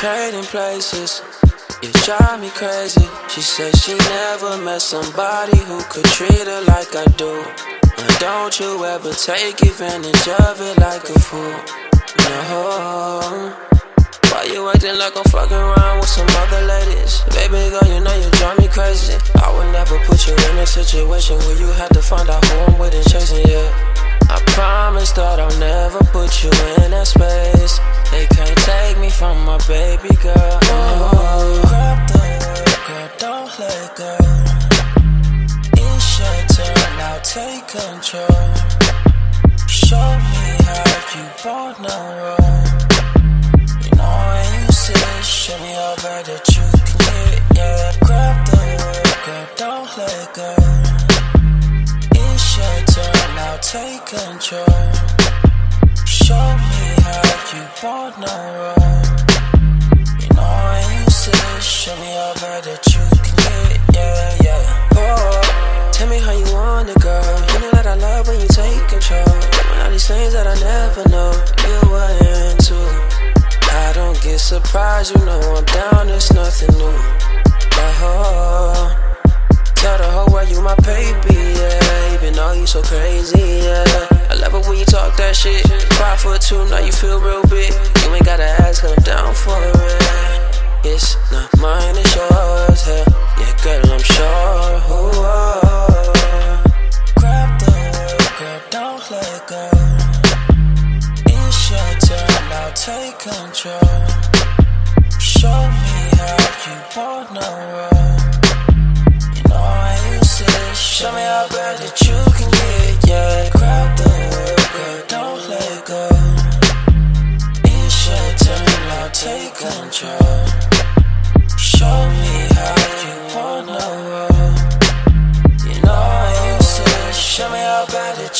trading places. You drive me crazy. She said she never met somebody who could treat her like I do. And don't you ever take advantage of it like a fool. No. Why you acting like I'm fucking around with some other ladies? Baby girl, you know you drive me crazy. I would never put you in a situation where you had to find out who I'm with and chasing, yeah. I promise that I'll never put you in that space. My baby girl. Oh, grab the girl, don't let go. It's your turn, now take control. Show me how you both know wrong. You know when you see, show me how bad that you can get. Yeah, grab the girl, don't let go It's your turn, now take control. Show me how you want no wrong. These things that I never know, you were into. I don't get surprised, you know I'm down, it's nothing new. Oh, tell the whole world you my baby, yeah. Even though you so crazy, yeah. I love it when you talk that shit. Five foot two, now you feel real big. You ain't gotta take control. Show me how you want no wrong. You know I you say, show me how bad that you can get, yeah. Grab the girl, don't let go. It's your turn, now take control. Show me how you wanna roll. You know I you say, show me how bad that